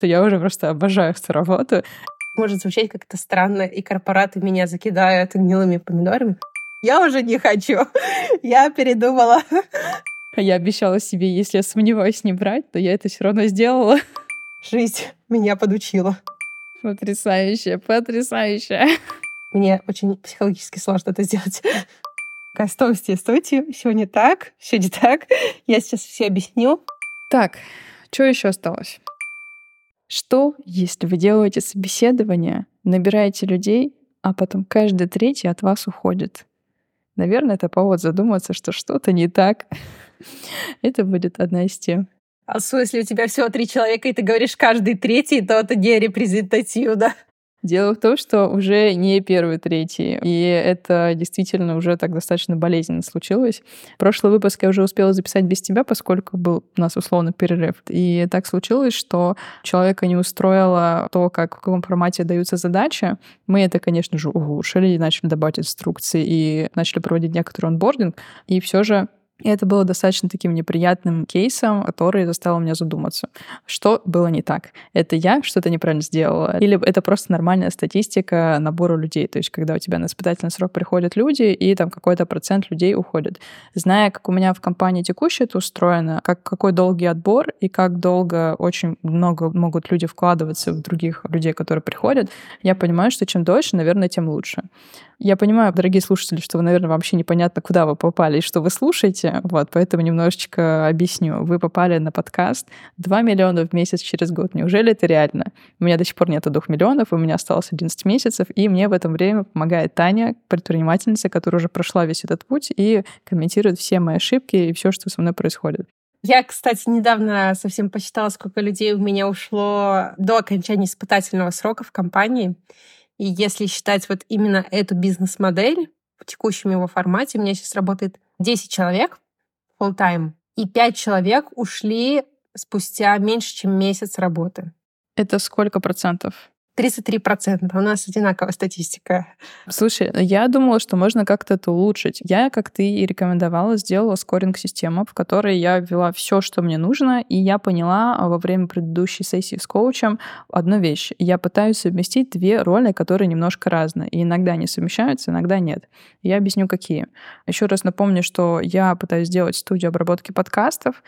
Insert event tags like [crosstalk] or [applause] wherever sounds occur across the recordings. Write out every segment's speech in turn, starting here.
Я уже просто обожаю эту работу. Может звучать как-то странно, и корпораты меня закидают гнилыми помидорами. Я уже не хочу. [laughs] Я передумала. Я обещала себе, если я сомневаюсь не брать, то я это все равно сделала. Жизнь меня подучила. Потрясающе, потрясающе. Мне очень психологически сложно это сделать. Стойте, стойте, все не так, все не так. Я сейчас все объясню. Так, что еще осталось? Что, если вы делаете собеседование, набираете людей, а потом каждый третий от вас уходит? Наверное, это повод задуматься, что что-то не так. [laughs] Это будет одна из тем. А смысле, у тебя всего три человека, и ты говоришь каждый третий, то это не репрезентативно. Дело в том, что уже не первый, третий, и это действительно уже так достаточно болезненно случилось. Прошлый выпуск я уже успела записать без тебя, поскольку был у нас условно перерыв. И так случилось, что человека не устроило то, как в каком формате даются задачи. Мы это, конечно же, улучшили и начали добавить инструкции, и начали проводить некоторый онбординг. И все же и это было достаточно таким неприятным кейсом, который заставил меня задуматься, что было не так. Это я что-то неправильно сделала? Или это просто нормальная статистика набора людей? То есть когда у тебя на испытательный срок приходят люди, и там какой-то процент людей уходит. Зная, как у меня в компании текущее это устроено, как, какой долгий отбор и как долго очень много могут люди вкладываться в других людей, которые приходят, я понимаю, что чем дольше, наверное, тем лучше. Я понимаю, дорогие слушатели, что наверное, вообще непонятно, куда вы попали и что вы слушаете. Вот, поэтому немножечко объясню. Вы попали на подкаст 2 миллиона в месяц через год. Неужели это реально? У меня до сих пор нет 2 миллионов, у меня осталось 11 месяцев, и мне в это время помогает Таня, предпринимательница, которая уже прошла весь этот путь и комментирует все мои ошибки и все, что со мной происходит. Я, кстати, недавно совсем посчитала, сколько людей у меня ушло до окончания испытательного срока в компании. И если считать вот именно эту бизнес-модель в текущем его формате, у меня сейчас работает 10 человек full time, и 5 человек ушли спустя меньше, чем месяц работы. Это сколько процентов? 33%. У нас одинаковая статистика. Слушай, я думала, что можно как-то это улучшить. Я, как ты и рекомендовала, сделала скоринг-систему, в которой я ввела все, что мне нужно, и я поняла во время предыдущей сессии с коучем одну вещь. Я пытаюсь совместить две роли, которые немножко разные. И иногда они совмещаются, иногда нет. Я объясню, какие. Еще раз напомню, что я пытаюсь сделать студию обработки подкастов,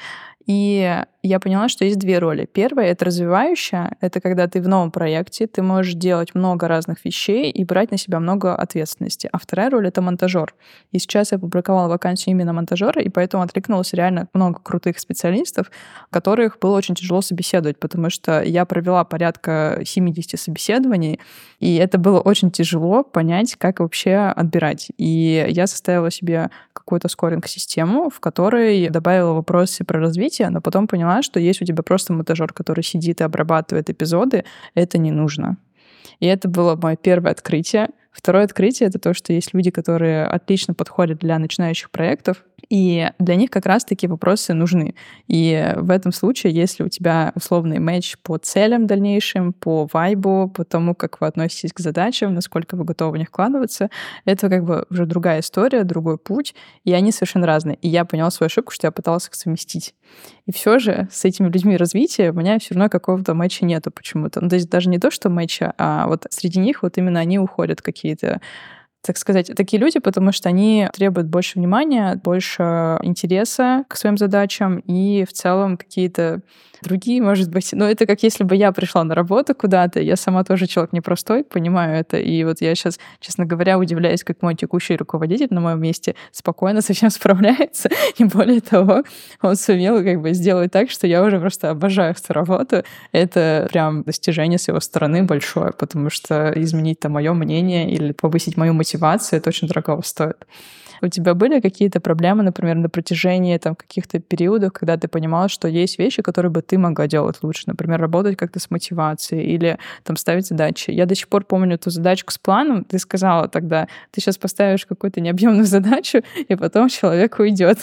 и я поняла, что есть две роли. Первая — это развивающая. Это когда ты в новом проекте, ты можешь делать много разных вещей и брать на себя много ответственности. А вторая роль — это монтажер. И сейчас я опубликовала вакансию именно монтажера, и поэтому откликнулось реально много крутых специалистов, которых было очень тяжело собеседовать, потому что я провела порядка 70 собеседований, и это было очень тяжело понять, как вообще отбирать. И я составила себе какую-то скоринг-систему, в которой добавила вопросы про развитие, но потом поняла, поняла, что есть у тебя просто монтажер, который сидит и обрабатывает эпизоды, это не нужно. И это было мое первое открытие. Второе открытие — это то, что есть люди, которые отлично подходят для начинающих проектов, и для них как раз такие вопросы нужны. И в этом случае, если у тебя условный матч по целям дальнейшим, по вайбу, по тому, как вы относитесь к задачам, насколько вы готовы в них вкладываться, это как бы уже другая история, другой путь, и они совершенно разные. И я поняла свою ошибку, что я пыталась их совместить. И все же с этими людьми развития у меня все равно какого-то матча нету почему-то. Ну, то есть даже не то, что матча, а вот среди них вот именно они уходят какие-то так сказать, такие люди, потому что они требуют больше внимания, больше интереса к своим задачам и в целом какие-то другие, может быть. Но это как если бы я пришла на работу куда-то, я сама тоже человек непростой, понимаю это. И вот я сейчас, честно говоря, удивляюсь, как мой текущий руководитель на моем месте спокойно [laughs] со всем справляется. [laughs] И более того, он сумел как бы сделать так, что я уже просто обожаю эту работу. Это прям достижение с его стороны большое, потому что изменить там мое мнение или повысить мою мотивацию, это очень дорого стоит. У тебя были какие-то проблемы, например, на протяжении там каких-то периодов, когда ты понимала, что есть вещи, которые бы ты могла делать лучше, например, работать как-то с мотивацией или там ставить задачи. Я до сих пор помню эту задачку с планом. Ты сказала тогда, ты сейчас поставишь какую-то необъемную [laughs] задачу, и потом человек уйдет.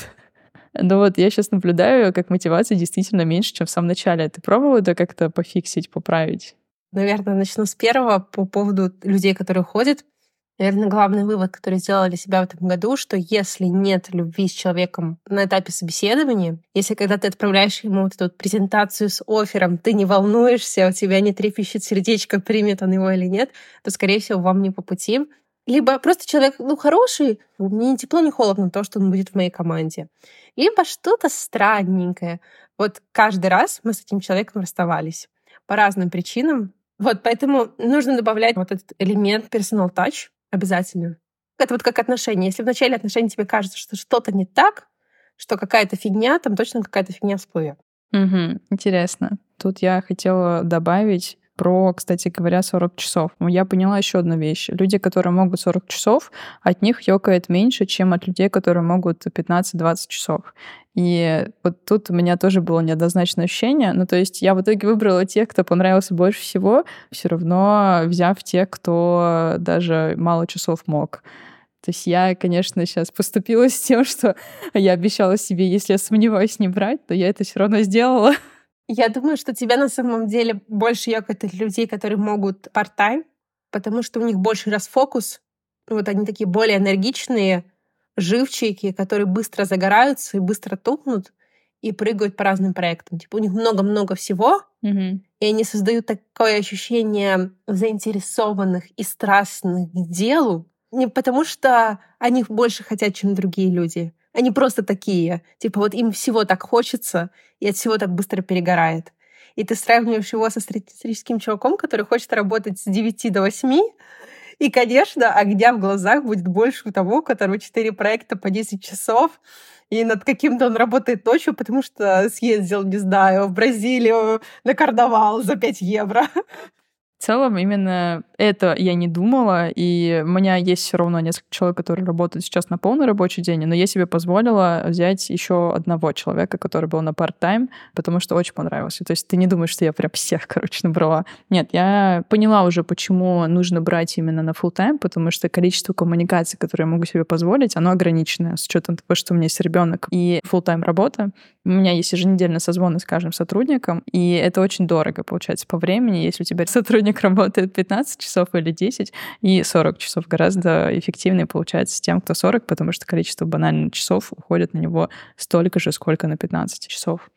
Но вот я сейчас наблюдаю, как мотивация действительно меньше, чем в самом начале. Ты пробовала это как-то пофиксить, поправить? Наверное, начну с первого по поводу людей, которые ходят. Наверное, главный вывод, который сделала для себя в этом году, что если нет любви с человеком на этапе собеседования, если когда ты отправляешь ему вот эту вот презентацию с оффером, ты не волнуешься, у тебя не трепещет сердечко, примет он его или нет, то, скорее всего, вам не по пути. Либо просто человек, ну, хороший, мне ни тепло, ни холодно то, что он будет в моей команде. Либо что-то странненькое. Вот каждый раз мы с этим человеком расставались по разным причинам. Вот поэтому нужно добавлять вот этот элемент personal touch, Обязательно. Это вот как отношения. Если в начале отношений тебе кажется, что что-то не так, что какая-то фигня, там точно какая-то фигня всплывет. Угу, интересно. Тут я хотела добавить про, кстати говоря, 40 часов. Я поняла еще одну вещь. Люди, которые могут 40 часов, от них ёкает меньше, чем от людей, которые могут 15-20 часов. И вот тут у меня тоже было неоднозначное ощущение. Ну, то есть я в итоге выбрала тех, кто понравился больше всего, все равно взяв тех, кто даже мало часов мог. То есть я, конечно, сейчас поступила с тем, что я обещала себе, если я сомневаюсь не брать, то я это все равно сделала. Я думаю, что тебя на самом деле больше ёкает людей, которые могут part-time, потому что у них больше расфокус. Вот они такие более энергичные, живчики, которые быстро загораются и быстро тухнут и прыгают по разным проектам. Типа у них много-много всего, mm-hmm. и они создают такое ощущение заинтересованных и страстных к делу, не потому что они больше хотят, чем другие люди, они просто такие. Типа вот им всего так хочется, и от всего так быстро перегорает. И ты сравниваешь его со статистическим чуваком, который хочет работать с 9 до 8, и, конечно, огня в глазах будет больше у того, у которого 4 проекта по 10 часов, и над каким-то он работает ночью, потому что съездил, не знаю, в Бразилию на карнавал за 5 евро. В целом, именно это я не думала, и у меня есть все равно несколько человек, которые работают сейчас на полный рабочий день, но я себе позволила взять еще одного человека, который был на part-time, потому что очень понравился. То есть ты не думаешь, что я прям всех, [laughs] короче, набрала. Нет, я поняла уже, почему нужно брать именно на full-time, потому что количество коммуникаций, которые я могу себе позволить, оно ограниченное, с учетом того, что у меня есть ребенок и full-time работа. У меня есть еженедельно созвоны с каждым сотрудником, и это очень дорого получается по времени, если у тебя [laughs] сотрудник сотрудник работает 15 часов или 10, и 40 часов гораздо эффективнее получается тем, кто 40, потому что количество банальных часов уходит на него столько же, сколько на 15 часов.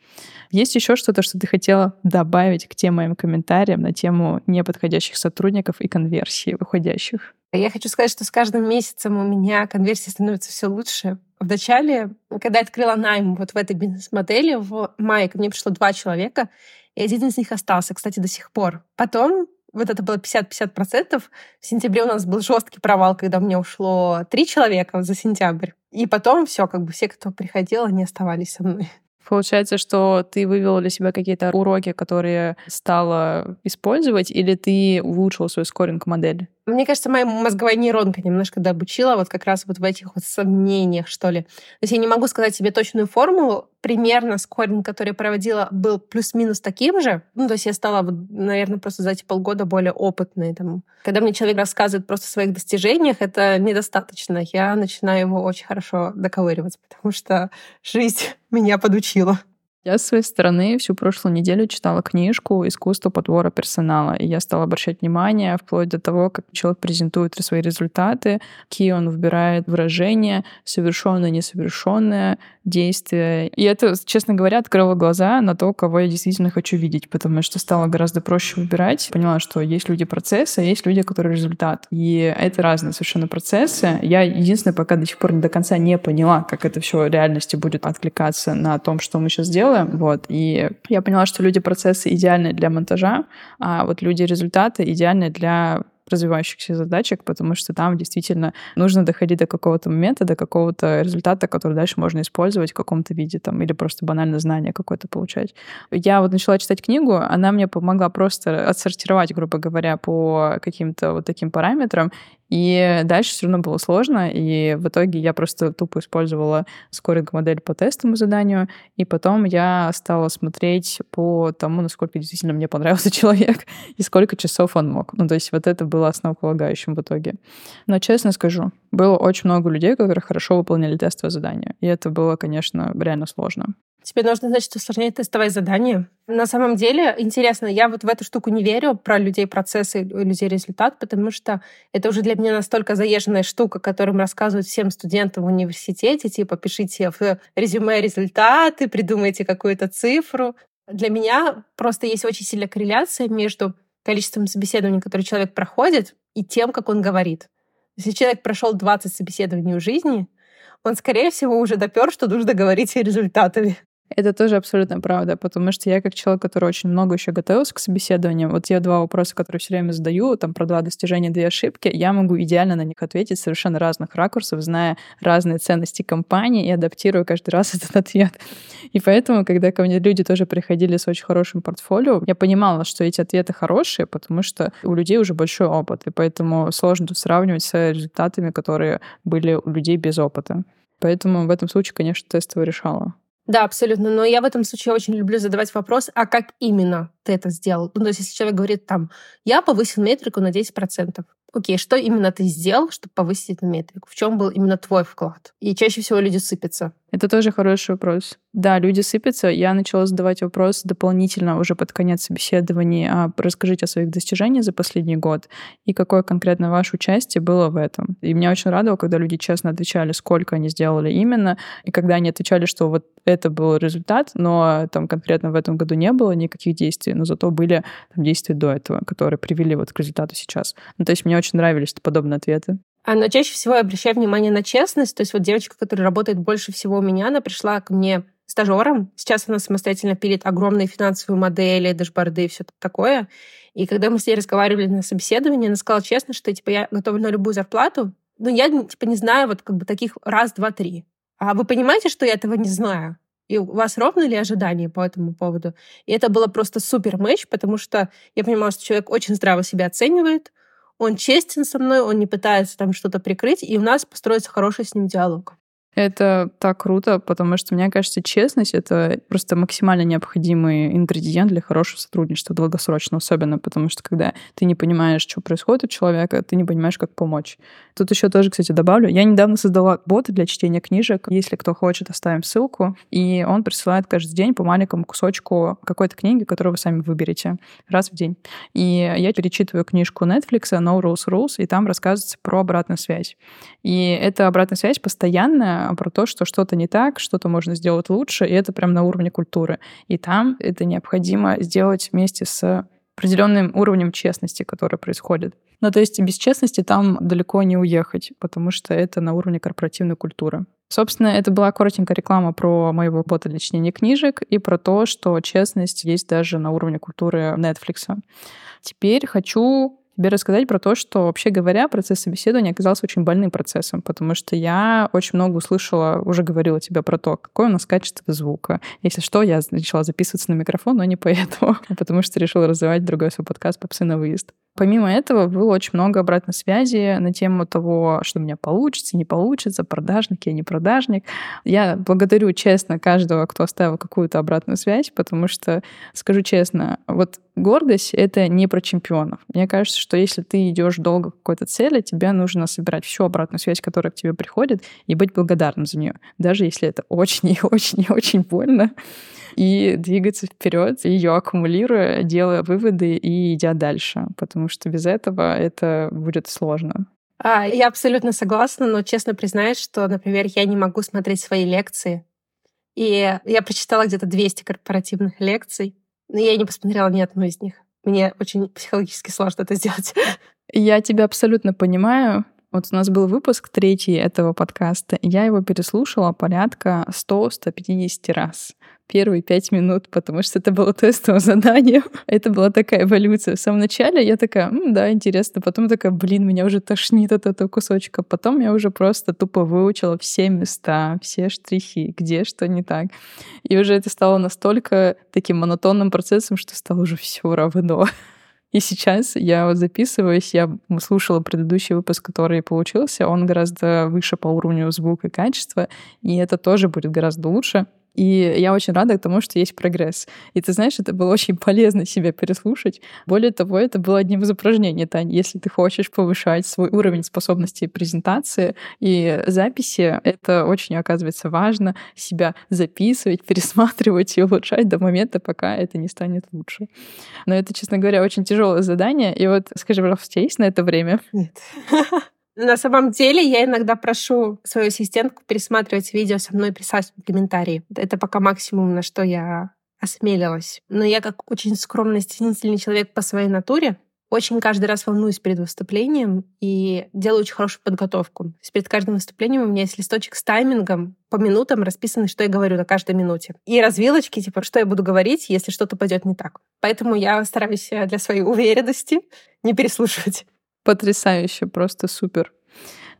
Есть еще что-то, что ты хотела добавить к тем моим комментариям на тему неподходящих сотрудников и конверсии выходящих? Я хочу сказать, что с каждым месяцем у меня конверсия становится все лучше. В начале, когда я открыла найм вот в этой бизнес-модели, в мае ко мне пришло два человека, и один из них остался, кстати, до сих пор. Потом вот это было 50-50%. В сентябре у нас был жесткий провал, когда меня ушло три человека за сентябрь. И потом все, как бы все, кто приходил, они оставались со мной. Получается, что ты вывела для себя какие-то уроки, которые стала использовать, или ты улучшила свою скоринг-модель? Мне кажется, моя мозговая нейронка немножко дообучила вот как раз вот в этих вот сомнениях, что ли. То есть я не могу сказать себе точную формулу. Примерно скоринг, который проводила, был плюс-минус таким же. Ну, то есть я стала, наверное, просто за эти полгода более опытной. Там. Когда мне человек рассказывает просто о своих достижениях, это недостаточно. Я начинаю его очень хорошо доковыривать, [laughs] потому что жизнь меня подучила. Я с своей стороны всю прошлую неделю читала книжку «Искусство подбора персонала», и я стала обращать внимание вплоть до того, как человек презентует свои результаты, какие он выбирает выражения, совершенное, несовершенное, действия. И это, честно говоря, открыло глаза на то, кого я действительно хочу видеть, потому что стало гораздо проще выбирать. Поняла, что есть люди процессы, а есть люди, которые результат. И это разные совершенно процессы. Я единственное, пока до сих пор до конца не поняла, как это все в реальности будет откликаться на том, что мы сейчас делаем, делаем, вот, и я поняла, что люди-процессы идеальны для монтажа, а вот люди-результаты идеальны для развивающихся задачек, потому что там действительно нужно доходить до какого-то момента, до какого-то результата, который дальше можно использовать в каком-то виде там, или просто банально знание какое-то получать. Я вот начала читать книгу, она мне помогла просто отсортировать, грубо говоря, по каким-то вот таким параметрам, и дальше все равно было сложно, и в итоге я просто тупо использовала скоринг-модель по тестовому заданию, и потом я стала смотреть по тому, насколько действительно мне понравился [laughs] человек и сколько часов он мог. Ну, то есть вот это было основополагающим в итоге. Но честно скажу, было очень много людей, которые хорошо выполняли тестовое задание, и это было, конечно, реально сложно. Тебе нужно, значит, усложнять тестовое задание. На самом деле, интересно, я вот в эту штуку не верю про людей процессы, людей результат, потому что это уже для меня настолько заезженная штука, которым рассказывают всем студентам в университете, типа, пишите в резюме результаты, придумайте какую-то цифру. Для меня просто есть очень сильная корреляция между количеством собеседований, которые человек проходит, и тем, как он говорит. Если человек прошел 20 собеседований в жизни, он, скорее всего, уже допер, что нужно говорить результатами. Это тоже абсолютно правда, потому что я как человек, который очень много еще готовился к собеседованию, вот те два вопроса, которые все время задаю, там про два достижения, две ошибки, я могу идеально на них ответить совершенно разных ракурсов, зная разные ценности компании и адаптирую каждый раз [laughs] этот ответ. И поэтому, когда ко мне люди тоже приходили с очень хорошим портфолио, я понимала, что эти ответы хорошие, потому что у людей уже большой опыт, и поэтому сложно тут сравнивать с результатами, которые были у людей без опыта. Поэтому в этом случае, конечно, тестово решала. Да, абсолютно. Но я в этом случае очень люблю задавать вопрос, а как именно ты это сделал? Ну, то есть, если человек говорит там, я повысил метрику на 10%. Окей, что именно ты сделал, чтобы повысить эту метрику? В чем был именно твой вклад? И чаще всего люди сыпятся. Это тоже хороший вопрос. Да, люди сыпятся. Я начала задавать вопрос дополнительно уже под конец собеседований. А расскажите о своих достижениях за последний год и какое конкретно ваше участие было в этом. И меня очень радовало, когда люди честно отвечали, сколько они сделали именно, и когда они отвечали, что вот это был результат, но там конкретно в этом году не было никаких действий, но зато были там, действия до этого, которые привели вот к результату сейчас. Ну, то есть мне очень нравились подобные ответы. А, но чаще всего я обращаю внимание на честность. То есть вот девочка, которая работает больше всего у меня, она пришла ко мне стажером. Сейчас она самостоятельно пилит огромные финансовые модели, дашборды и все такое. И когда мы с ней разговаривали на собеседовании, она сказала честно, что типа я готова на любую зарплату, но я типа не знаю вот как бы таких раз, два, три. А вы понимаете, что я этого не знаю? И у вас ровно ли ожидания по этому поводу? И это было просто супер мэч, потому что я понимала, что человек очень здраво себя оценивает, он честен со мной, он не пытается там что-то прикрыть, и у нас построится хороший с ним диалог. Это так круто, потому что, мне кажется, честность — это просто максимально необходимый ингредиент для хорошего сотрудничества, долгосрочно особенно, потому что когда ты не понимаешь, что происходит у человека, ты не понимаешь, как помочь. Тут еще тоже, кстати, добавлю, я недавно создала боты для чтения книжек. Если кто хочет, оставим ссылку. И он присылает каждый день по маленькому кусочку какой-то книги, которую вы сами выберете раз в день. И я перечитываю книжку Netflix «No Rules Rules», и там рассказывается про обратную связь. И эта обратная связь постоянная, а про то, что что-то не так, что-то можно сделать лучше, и это прям на уровне культуры. И там это необходимо сделать вместе с определенным уровнем честности, который происходит. Ну, то есть без честности там далеко не уехать, потому что это на уровне корпоративной культуры. Собственно, это была коротенькая реклама про моего бота для чтения книжек и про то, что честность есть даже на уровне культуры Netflix. Теперь хочу тебе рассказать про то, что, вообще говоря, процесс собеседования оказался очень больным процессом, потому что я очень много услышала, уже говорила тебе про то, какое у нас качество звука. Если что, я начала записываться на микрофон, но не поэтому, [laughs] потому что решила развивать другой свой подкаст «Попсы на выезд». Помимо этого, было очень много обратной связи на тему того, что у меня получится, не получится, продажник я не продажник. Я благодарю честно каждого, кто оставил какую-то обратную связь, потому что, скажу честно, вот гордость — это не про чемпионов. Мне кажется, что если ты идешь долго к какой-то цели, тебе нужно собирать всю обратную связь, которая к тебе приходит, и быть благодарным за нее, даже если это очень и очень и очень больно и двигаться вперед, ее аккумулируя, делая выводы и идя дальше, потому что без этого это будет сложно. А, я абсолютно согласна, но честно признаюсь, что, например, я не могу смотреть свои лекции. И я прочитала где-то 200 корпоративных лекций, но я не посмотрела ни одну из них. Мне очень психологически сложно это сделать. Я тебя абсолютно понимаю. Вот у нас был выпуск третий этого подкаста, я его переслушала порядка 100-150 раз первые пять минут, потому что это было тестовым заданием. [laughs] Это была такая эволюция. В самом начале я такая, М, да, интересно. Потом такая, блин, меня уже тошнит от этого кусочка. Потом я уже просто тупо выучила все места, все штрихи, где что не так. И уже это стало настолько таким монотонным процессом, что стало уже все равно. [laughs] И сейчас я вот записываюсь, я слушала предыдущий выпуск, который получился, он гораздо выше по уровню звука и качества, и это тоже будет гораздо лучше. И я очень рада тому, что есть прогресс. И ты знаешь, это было очень полезно себя переслушать. Более того, это было одним из упражнений, Тань. Если ты хочешь повышать свой уровень способностей презентации и записи, это очень, оказывается, важно себя записывать, [laughs] пересматривать и улучшать до момента, пока это не станет лучше. Но это, честно говоря, очень тяжелое задание. И вот скажи, пожалуйста, есть на это время? Нет. [laughs] На самом деле я иногда прошу свою ассистентку пересматривать видео со мной и писать комментарии. Это пока максимум, на что я осмелилась. Но я как очень скромный, стеснительный человек по своей натуре, очень каждый раз волнуюсь перед выступлением и делаю очень хорошую подготовку. То есть перед каждым выступлением у меня есть листочек с таймингом, по минутам расписано, что я говорю на каждой минуте. И развилочки, типа, что я буду говорить, если что-то пойдет не так. Поэтому я стараюсь для своей уверенности не переслушивать. Потрясающе, просто супер.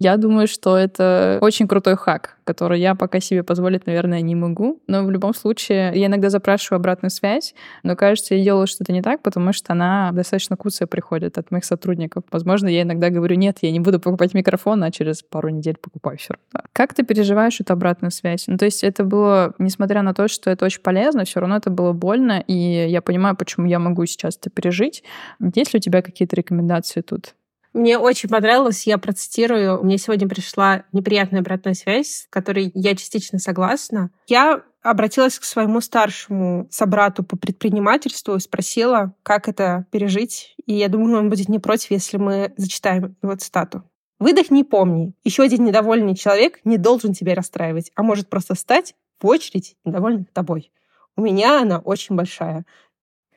Я думаю, что это очень крутой хак, который я пока себе позволить, наверное, не могу. Но в любом случае, я иногда запрашиваю обратную связь, но кажется, я делаю что-то не так, потому что она достаточно куцая приходит от моих сотрудников. Возможно, я иногда говорю, нет, я не буду покупать микрофон, а через пару недель покупаю все равно. Как ты переживаешь эту обратную связь? Ну, то есть это было, несмотря на то, что это очень полезно, все равно это было больно, и я понимаю, почему я могу сейчас это пережить. Есть ли у тебя какие-то рекомендации тут? Мне очень понравилось, я процитирую. Мне сегодня пришла неприятная обратная связь, с которой я частично согласна. Я обратилась к своему старшему собрату по предпринимательству и спросила, как это пережить. И я думаю, он будет не против, если мы зачитаем его цитату. Выдохни, помни. Еще один недовольный человек не должен тебя расстраивать, а может просто стать в очередь недовольных тобой. У меня она очень большая.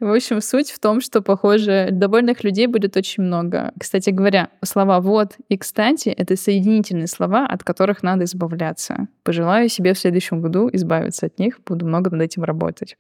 В общем, суть в том, что, похоже, довольных людей будет очень много. Кстати говоря, слова «вот» и «кстати» — это соединительные слова, от которых надо избавляться. Пожелаю себе в следующем году избавиться от них, буду много над этим работать.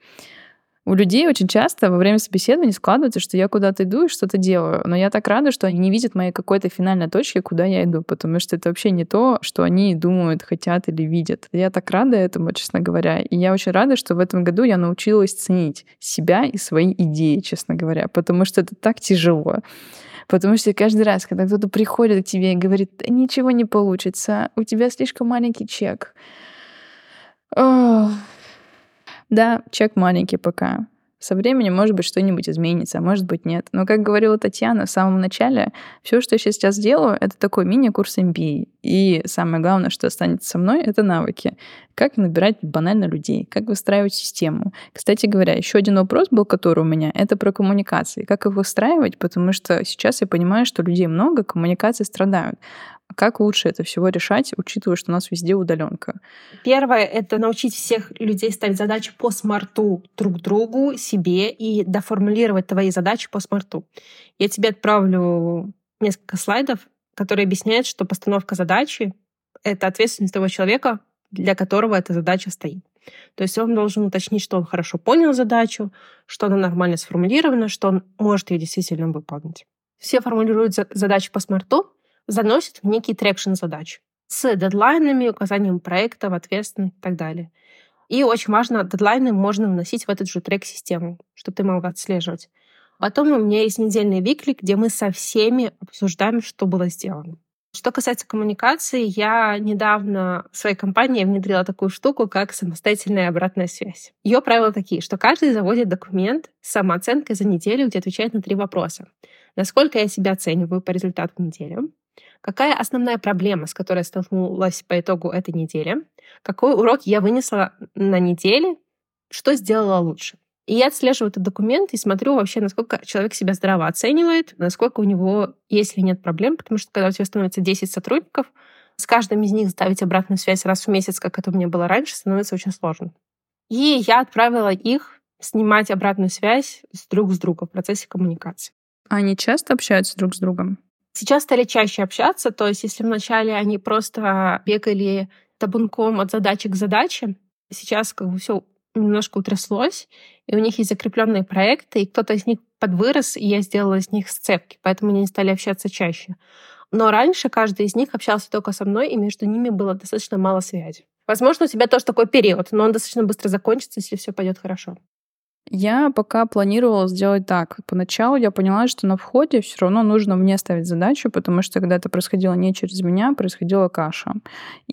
У людей очень часто во время собеседования складывается, что я куда-то иду и что-то делаю. Но я так рада, что они не видят моей какой-то финальной точки, куда я иду, потому что это вообще не то, что они думают, хотят или видят. Я так рада этому, честно говоря. И я очень рада, что в этом году я научилась ценить себя и свои идеи, честно говоря, потому что это так тяжело. Потому что каждый раз, когда кто-то приходит к тебе и говорит, ничего не получится, у тебя слишком маленький чек. Ох, да, чек маленький пока. Со временем, может быть, что-нибудь изменится, а может быть, нет. Но, как говорила Татьяна в самом начале, все, что я сейчас делаю, это такой мини-курс MBA. И самое главное, что останется со мной, это навыки. Как набирать банально людей, как выстраивать систему. Кстати говоря, еще один вопрос был, который у меня, это про коммуникации. Как их выстраивать, потому что сейчас я понимаю, что людей много, коммуникации страдают. Как лучше это всего решать, учитывая, что у нас везде удаленка? Первое — это научить всех людей ставить задачи по смарту друг другу, себе и доформулировать твои задачи по смарту. Я тебе отправлю несколько слайдов, которые объясняют, что постановка задачи — это ответственность того человека, для которого эта задача стоит. То есть он должен уточнить, что он хорошо понял задачу, что она нормально сформулирована, что он может ее действительно выполнить. Все формулируют задачи по SMART у, заносит в некий traction задач с дедлайнами, указанием проектов, ответственных и так далее. И очень важно, дедлайны можно вносить в этот же трек-систему, чтобы ты мог отслеживать. Потом у меня есть недельный weekly, где мы со всеми обсуждаем, что было сделано. Что касается коммуникации, я недавно в своей компании внедрила такую штуку, как самостоятельная обратная связь. Ее правила такие, что каждый заводит документ с самооценкой за неделю, где отвечает на три вопроса. Насколько я себя оцениваю по результату недели? Какая основная проблема, с которой я столкнулась по итогу этой недели? Какой урок я вынесла на неделе? Что сделала лучше? И я отслеживаю этот документ и смотрю вообще, насколько человек себя здраво оценивает, насколько у него есть или нет проблем, потому что когда у тебя становится 10 сотрудников, с каждым из них ставить обратную связь раз в месяц, как это у меня было раньше, становится очень сложно. И я отправила их снимать обратную связь с друг с другом в процессе коммуникации. Они часто общаются друг с другом? Сейчас стали чаще общаться, то есть если вначале они просто бегали табунком от задачи к задаче, сейчас как бы все немножко утряслось, и у них есть закрепленные проекты, и кто-то из них подвырос, и я сделала из них сцепки, поэтому они стали общаться чаще. Но раньше каждый из них общался только со мной, и между ними было достаточно мало связи. Возможно, у тебя тоже такой период, но он достаточно быстро закончится, если все пойдет хорошо. Я пока планировала сделать так. Поначалу я поняла, что на входе все равно нужно мне ставить задачу, потому что когда это происходило не через меня, происходила каша.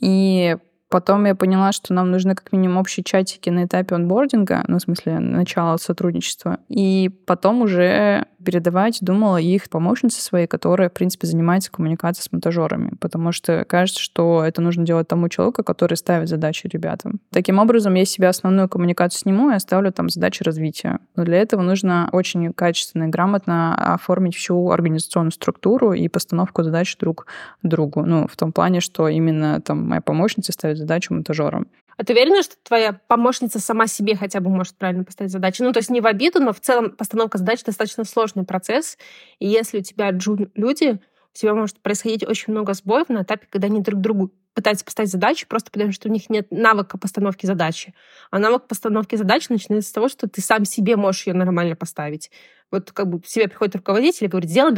И Потом я поняла, что нам нужны как минимум общие чатики на этапе онбординга, ну, в смысле, начала сотрудничества. И потом уже передавать думала их помощнице своей, которая, в принципе, занимается коммуникацией с монтажерами, потому что кажется, что это нужно делать тому человеку, который ставит задачи ребятам. Таким образом, я себе основную коммуникацию сниму и оставлю там задачи развития. Но для этого нужно очень качественно и грамотно оформить всю организационную структуру и постановку задач друг другу. Ну, в том плане, что именно там моя помощница ставит задачу монтажерам. А ты уверена, что твоя помощница сама себе хотя бы может правильно поставить задачи? Ну, то есть не в обиду, но в целом постановка задач достаточно сложный процесс. И если у тебя джун люди, у тебя может происходить очень много сбоев на этапе, когда они друг другу пытаются поставить задачи, просто потому что у них нет навыка постановки задачи. А навык постановки задачи начинается с того, что ты сам себе можешь ее нормально поставить. Вот как бы себе приходит руководитель и говорит, сделай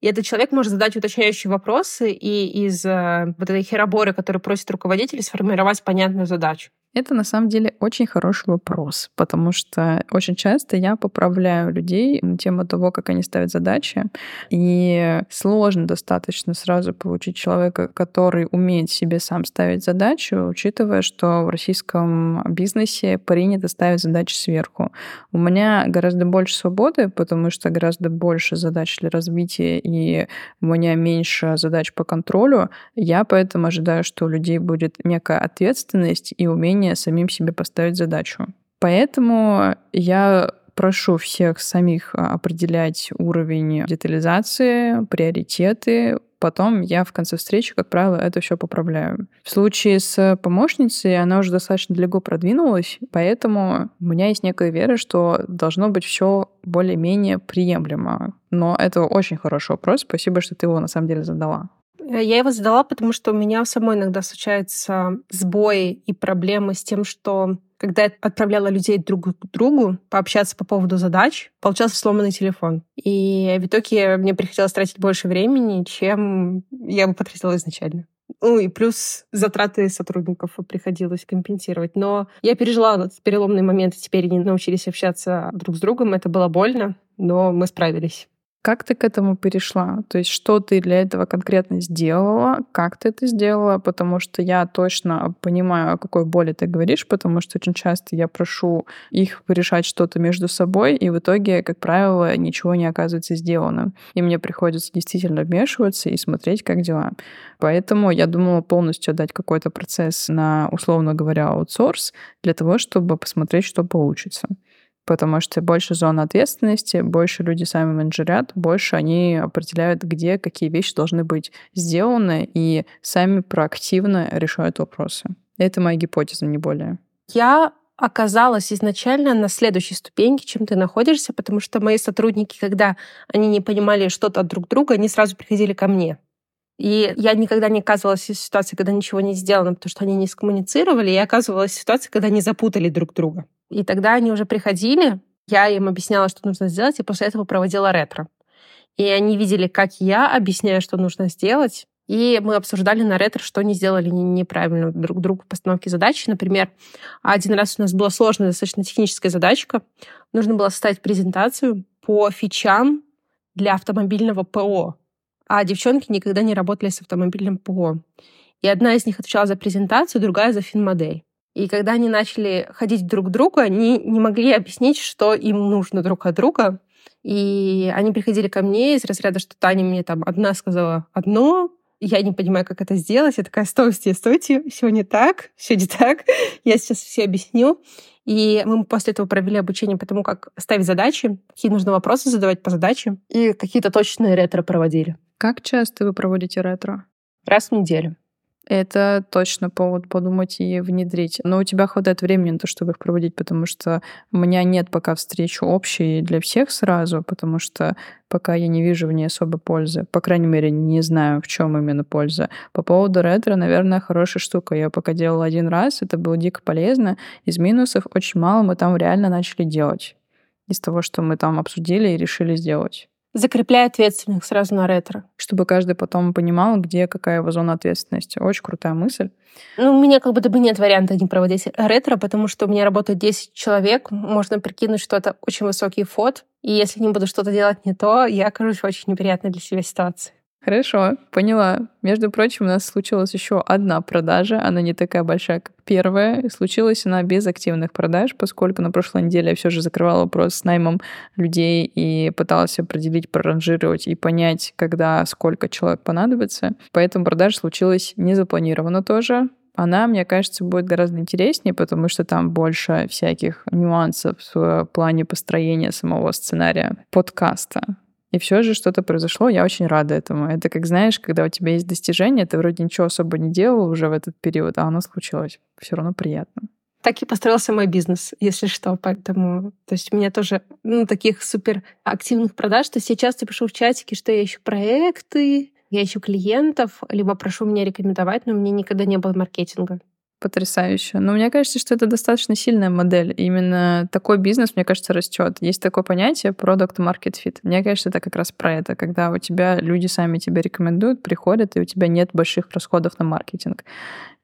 и этот человек может задать уточняющие вопросы и из э, вот этой хероборы, которую просит руководитель, сформировать понятную задачу. Это на самом деле очень хороший вопрос, потому что очень часто я поправляю людей на тему того, как они ставят задачи, и сложно достаточно сразу получить человека, который умеет себе сам ставить задачу, учитывая, что в российском бизнесе принято ставить задачи сверху. У меня гораздо больше свободы, потому что гораздо больше задач для развития, и у меня меньше задач по контролю. Я поэтому ожидаю, что у людей будет некая ответственность и умение умение самим себе поставить задачу. Поэтому я прошу всех самих а, определять уровень детализации, приоритеты. Потом я в конце встречи, как правило, это все поправляю. В случае с помощницей она уже достаточно далеко продвинулась, поэтому у меня есть некая вера, что должно быть все более-менее приемлемо. Но это очень хороший вопрос. Спасибо, что ты его на самом деле задала. Э, я его задала, потому что у меня самой иногда случаются сбои и проблемы с тем, что когда я отправляла людей друг к другу пообщаться по поводу задач, получался сломанный телефон. И в итоге мне приходилось тратить больше времени, чем я бы потратила изначально. Ну и плюс затраты сотрудников приходилось компенсировать. Но я пережила этот переломный момент, теперь они научились общаться друг с другом. Это было больно, но мы справились. Как ты к этому перешла? То есть что ты для этого конкретно сделала? Как ты это сделала? Потому что я точно понимаю, о какой боли ты говоришь, потому что очень часто я прошу их решать что-то между собой, и в итоге, как правило, ничего не оказывается сделано. И мне приходится действительно вмешиваться и смотреть, как дела. Поэтому я думала полностью отдать какой-то процесс на, условно говоря, аутсорс для того, чтобы посмотреть, что получится потому что больше зон ответственности, больше люди сами менеджерят, больше они определяют, где какие вещи должны быть сделаны, и сами проактивно решают вопросы. Это моя гипотеза, не более. Я оказалась изначально на следующей ступеньке, чем ты находишься, потому что мои сотрудники, когда они не понимали что-то от друг друга, они сразу приходили ко мне. И я никогда не оказывалась в ситуации, когда ничего не сделано, потому что они не скоммуницировали. Я оказывалась в ситуации, когда они запутали друг друга. И тогда они уже приходили, я им объясняла, что нужно сделать, и после этого проводила ретро. И они видели, как я объясняю, что нужно сделать, и мы обсуждали на ретро, что они сделали неправильно друг другу в постановке задачи. Например, один раз у нас была сложная достаточно техническая задачка. Нужно было составить презентацию по фичам для автомобильного ПО. А девчонки никогда не работали с автомобильным ПО. И одна из них отвечала за презентацию, другая за финмодель. И когда они начали ходить друг к другу, они не могли объяснить, что им нужно друг от друга. И они приходили ко мне из разряда, что Таня мне там одна сказала одно, я не понимаю, как это сделать. Я такая, стойте, стойте, все не так, все не так. Я сейчас все объясню. И мы после этого провели обучение по тому, как ставить задачи, какие нужно вопросы задавать по задаче, и какие-то точные ретро проводили. Как часто вы проводите ретро? Раз в неделю это точно повод подумать и внедрить. Но у тебя хватает времени на то, чтобы их проводить, потому что у меня нет пока встречи общей для всех сразу, потому что пока я не вижу в ней особой пользы. По крайней мере, не знаю, в чем именно польза. По поводу ретро, наверное, хорошая штука. Я пока делала один раз, это было дико полезно. Из минусов очень мало мы там реально начали делать. Из того, что мы там обсудили и решили сделать закрепляя ответственных сразу на ретро. Чтобы каждый потом понимал, где какая его зона ответственности. Очень крутая мысль. Ну, у меня как будто бы нет варианта не проводить ретро, потому что у меня работает 10 человек. Можно прикинуть, что это очень высокий фот. И если не буду что-то делать не то, я окажусь в очень неприятной для себя ситуации. Хорошо, поняла. Между прочим, у нас случилась еще одна продажа. Она не такая большая, как первая. Случилась она без активных продаж, поскольку на прошлой неделе я все же закрывала вопрос с наймом людей и пыталась определить, проранжировать и понять, когда сколько человек понадобится. Поэтому продажа случилась незапланированно тоже. Она, мне кажется, будет гораздо интереснее, потому что там больше всяких нюансов в плане построения самого сценария подкаста. И все же что-то произошло, я очень рада этому. Это как, знаешь, когда у тебя есть достижение, ты вроде ничего особо не делал уже в этот период, а оно случилось. Все равно приятно. Так и построился мой бизнес, если что. Поэтому, то есть у меня тоже ну, таких супер активных продаж. То есть я часто пишу в чатике, что я ищу проекты, я ищу клиентов, либо прошу меня рекомендовать, но у меня никогда не было маркетинга потрясающе. Но мне кажется, что это достаточно сильная модель. Именно такой бизнес, мне кажется, растет. Есть такое понятие product market fit. Мне кажется, это как раз про это, когда у тебя люди сами тебя рекомендуют, приходят, и у тебя нет больших расходов на маркетинг.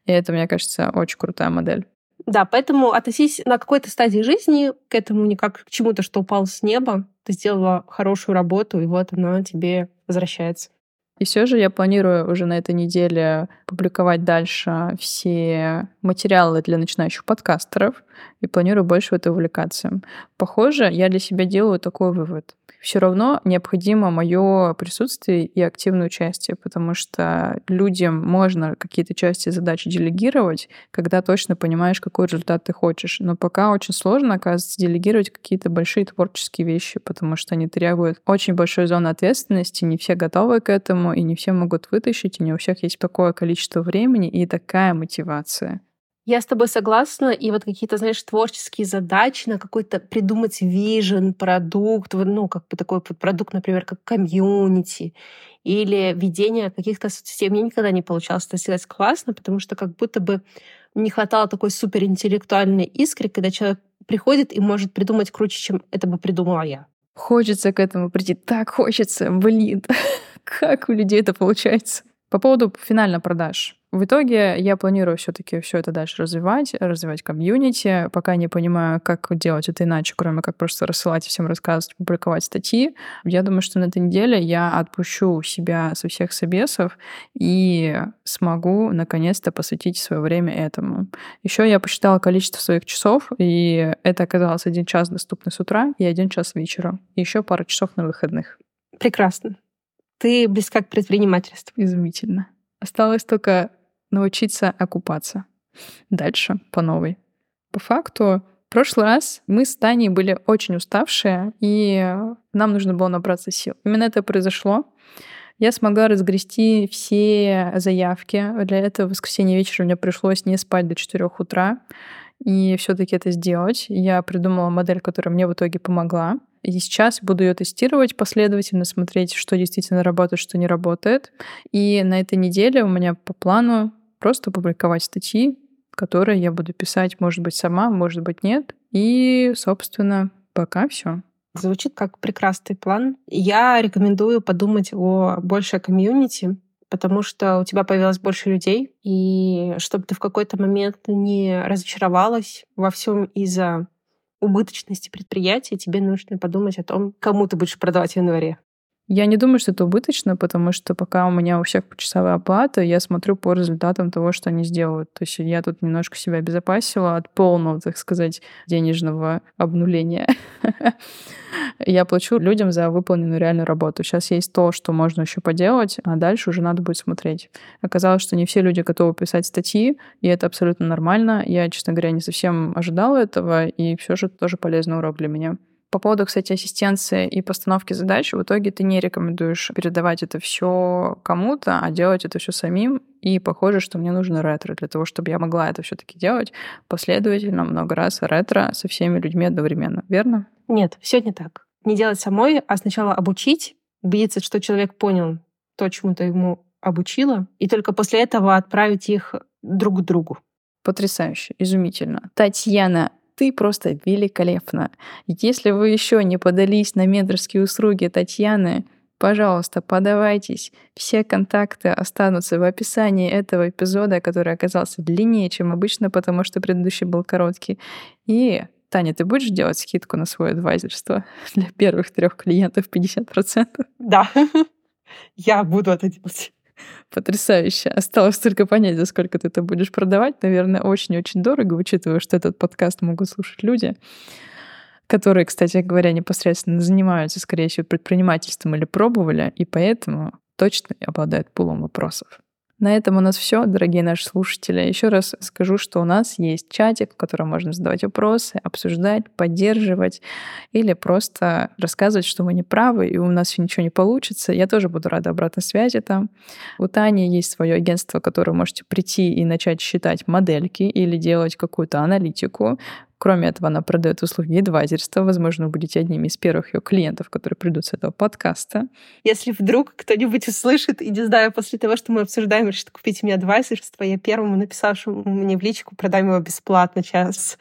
И это, мне кажется, очень крутая модель. Да, поэтому относись на какой-то стадии жизни к этому не как к чему-то, что упало с неба. Ты сделала хорошую работу, и вот она тебе возвращается. И все же я планирую уже на этой неделе публиковать дальше все материалы для начинающих подкастеров и планирую больше в это увлекаться. Похоже, я для себя делаю такой вывод все равно необходимо мое присутствие и активное участие, потому что людям можно какие-то части задачи делегировать, когда точно понимаешь, какой результат ты хочешь. Но пока очень сложно, оказывается, делегировать какие-то большие творческие вещи, потому что они требуют очень большой зоны ответственности, не все готовы к этому, и не все могут вытащить, и не у всех есть такое количество времени и такая мотивация. Я с тобой согласна, и вот какие-то, знаешь, творческие задачи на какой-то придумать вижен, продукт, ну, как бы такой продукт, например, как комьюнити или ведение каких-то соцсетей. Мне никогда не получалось это сделать классно, потому что как будто бы не хватало такой суперинтеллектуальной искры, когда человек приходит и может придумать круче, чем это бы придумала я. Хочется к этому прийти. Так хочется. Блин, [laughs] как у людей это получается? По поводу финально продаж. В итоге я планирую все-таки все это дальше развивать, развивать комьюнити, пока не понимаю, как делать это иначе, кроме как просто рассылать и всем рассказывать, публиковать статьи. Я думаю, что на этой неделе я отпущу себя со всех собесов и смогу наконец-то посвятить свое время этому. Еще я посчитала количество своих часов, и это оказалось один час доступный с утра и один час вечера. И еще пару часов на выходных. Прекрасно. Ты близка к предпринимательству. Изумительно. Осталось только научиться окупаться. Дальше по новой. По факту, в прошлый раз мы с Таней были очень уставшие, и нам нужно было набраться сил. Именно это произошло. Я смогла разгрести все заявки. Для этого в воскресенье вечером мне пришлось не спать до 4 утра и все-таки это сделать. Я придумала модель, которая мне в итоге помогла. И сейчас буду ее тестировать последовательно, смотреть, что действительно работает, что не работает. И на этой неделе у меня по плану просто публиковать статьи, которые я буду писать, может быть, сама, может быть, нет. И, собственно, пока все. Звучит как прекрасный план. Я рекомендую подумать о большей комьюнити, потому что у тебя появилось больше людей, и чтобы ты в какой-то момент не разочаровалась во всем из-за убыточности предприятия, тебе нужно подумать о том, кому ты будешь продавать в январе. Я не думаю, что это убыточно, потому что пока у меня у всех почасовая оплата, я смотрю по результатам того, что они сделают. То есть я тут немножко себя обезопасила от полного, так сказать, денежного обнуления. [laughs] Я плачу людям за выполненную реальную работу. Сейчас есть то, что можно еще поделать, а дальше уже надо будет смотреть. Оказалось, что не все люди готовы писать статьи, и это абсолютно нормально. Я, честно говоря, не совсем ожидала этого, и все же это тоже полезный урок для меня. По поводу, кстати, ассистенции и постановки задач, в итоге ты не рекомендуешь передавать это все кому-то, а делать это все самим. И похоже, что мне нужно ретро для того, чтобы я могла это все-таки делать последовательно, много раз ретро со всеми людьми одновременно. Верно? Нет, все не так. Не делать самой, а сначала обучить, убедиться, что человек понял то, чему ты ему обучила, и только после этого отправить их друг к другу. Потрясающе, изумительно. Татьяна, ты просто великолепна. Если вы еще не подались на менторские услуги Татьяны, пожалуйста, подавайтесь. Все контакты останутся в описании этого эпизода, который оказался длиннее, чем обычно, потому что предыдущий был короткий. И Таня, ты будешь делать скидку на свое адвайзерство для первых трех клиентов 50%? Да. [laughs] Я буду это делать. Потрясающе. Осталось только понять, за сколько ты это будешь продавать. Наверное, очень-очень дорого, учитывая, что этот подкаст могут слушать люди, которые, кстати говоря, непосредственно занимаются, скорее всего, предпринимательством или пробовали, и поэтому точно обладают пулом вопросов. На этом у нас все, дорогие наши слушатели. Еще раз скажу, что у нас есть чатик, в котором можно задавать вопросы, обсуждать, поддерживать или просто рассказывать, что мы не правы и у нас все ничего не получится. Я тоже буду рада обратной связи там. У Тани есть свое агентство, в которое можете прийти и начать считать модельки или делать какую-то аналитику. Кроме этого, она продает услуги адвайзерства. Возможно, вы будете одними из первых ее клиентов, которые придут с этого подкаста. Если вдруг кто-нибудь услышит, и не знаю, после того, что мы обсуждаем, решит купить мне адвайзерство, я первому написавшему мне в личку продам его бесплатно час.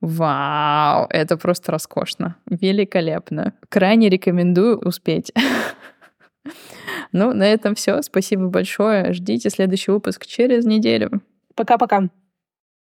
Вау, это просто роскошно. Великолепно. Крайне рекомендую успеть. Ну, на этом все. Спасибо большое. Ждите следующий выпуск через неделю. Пока-пока.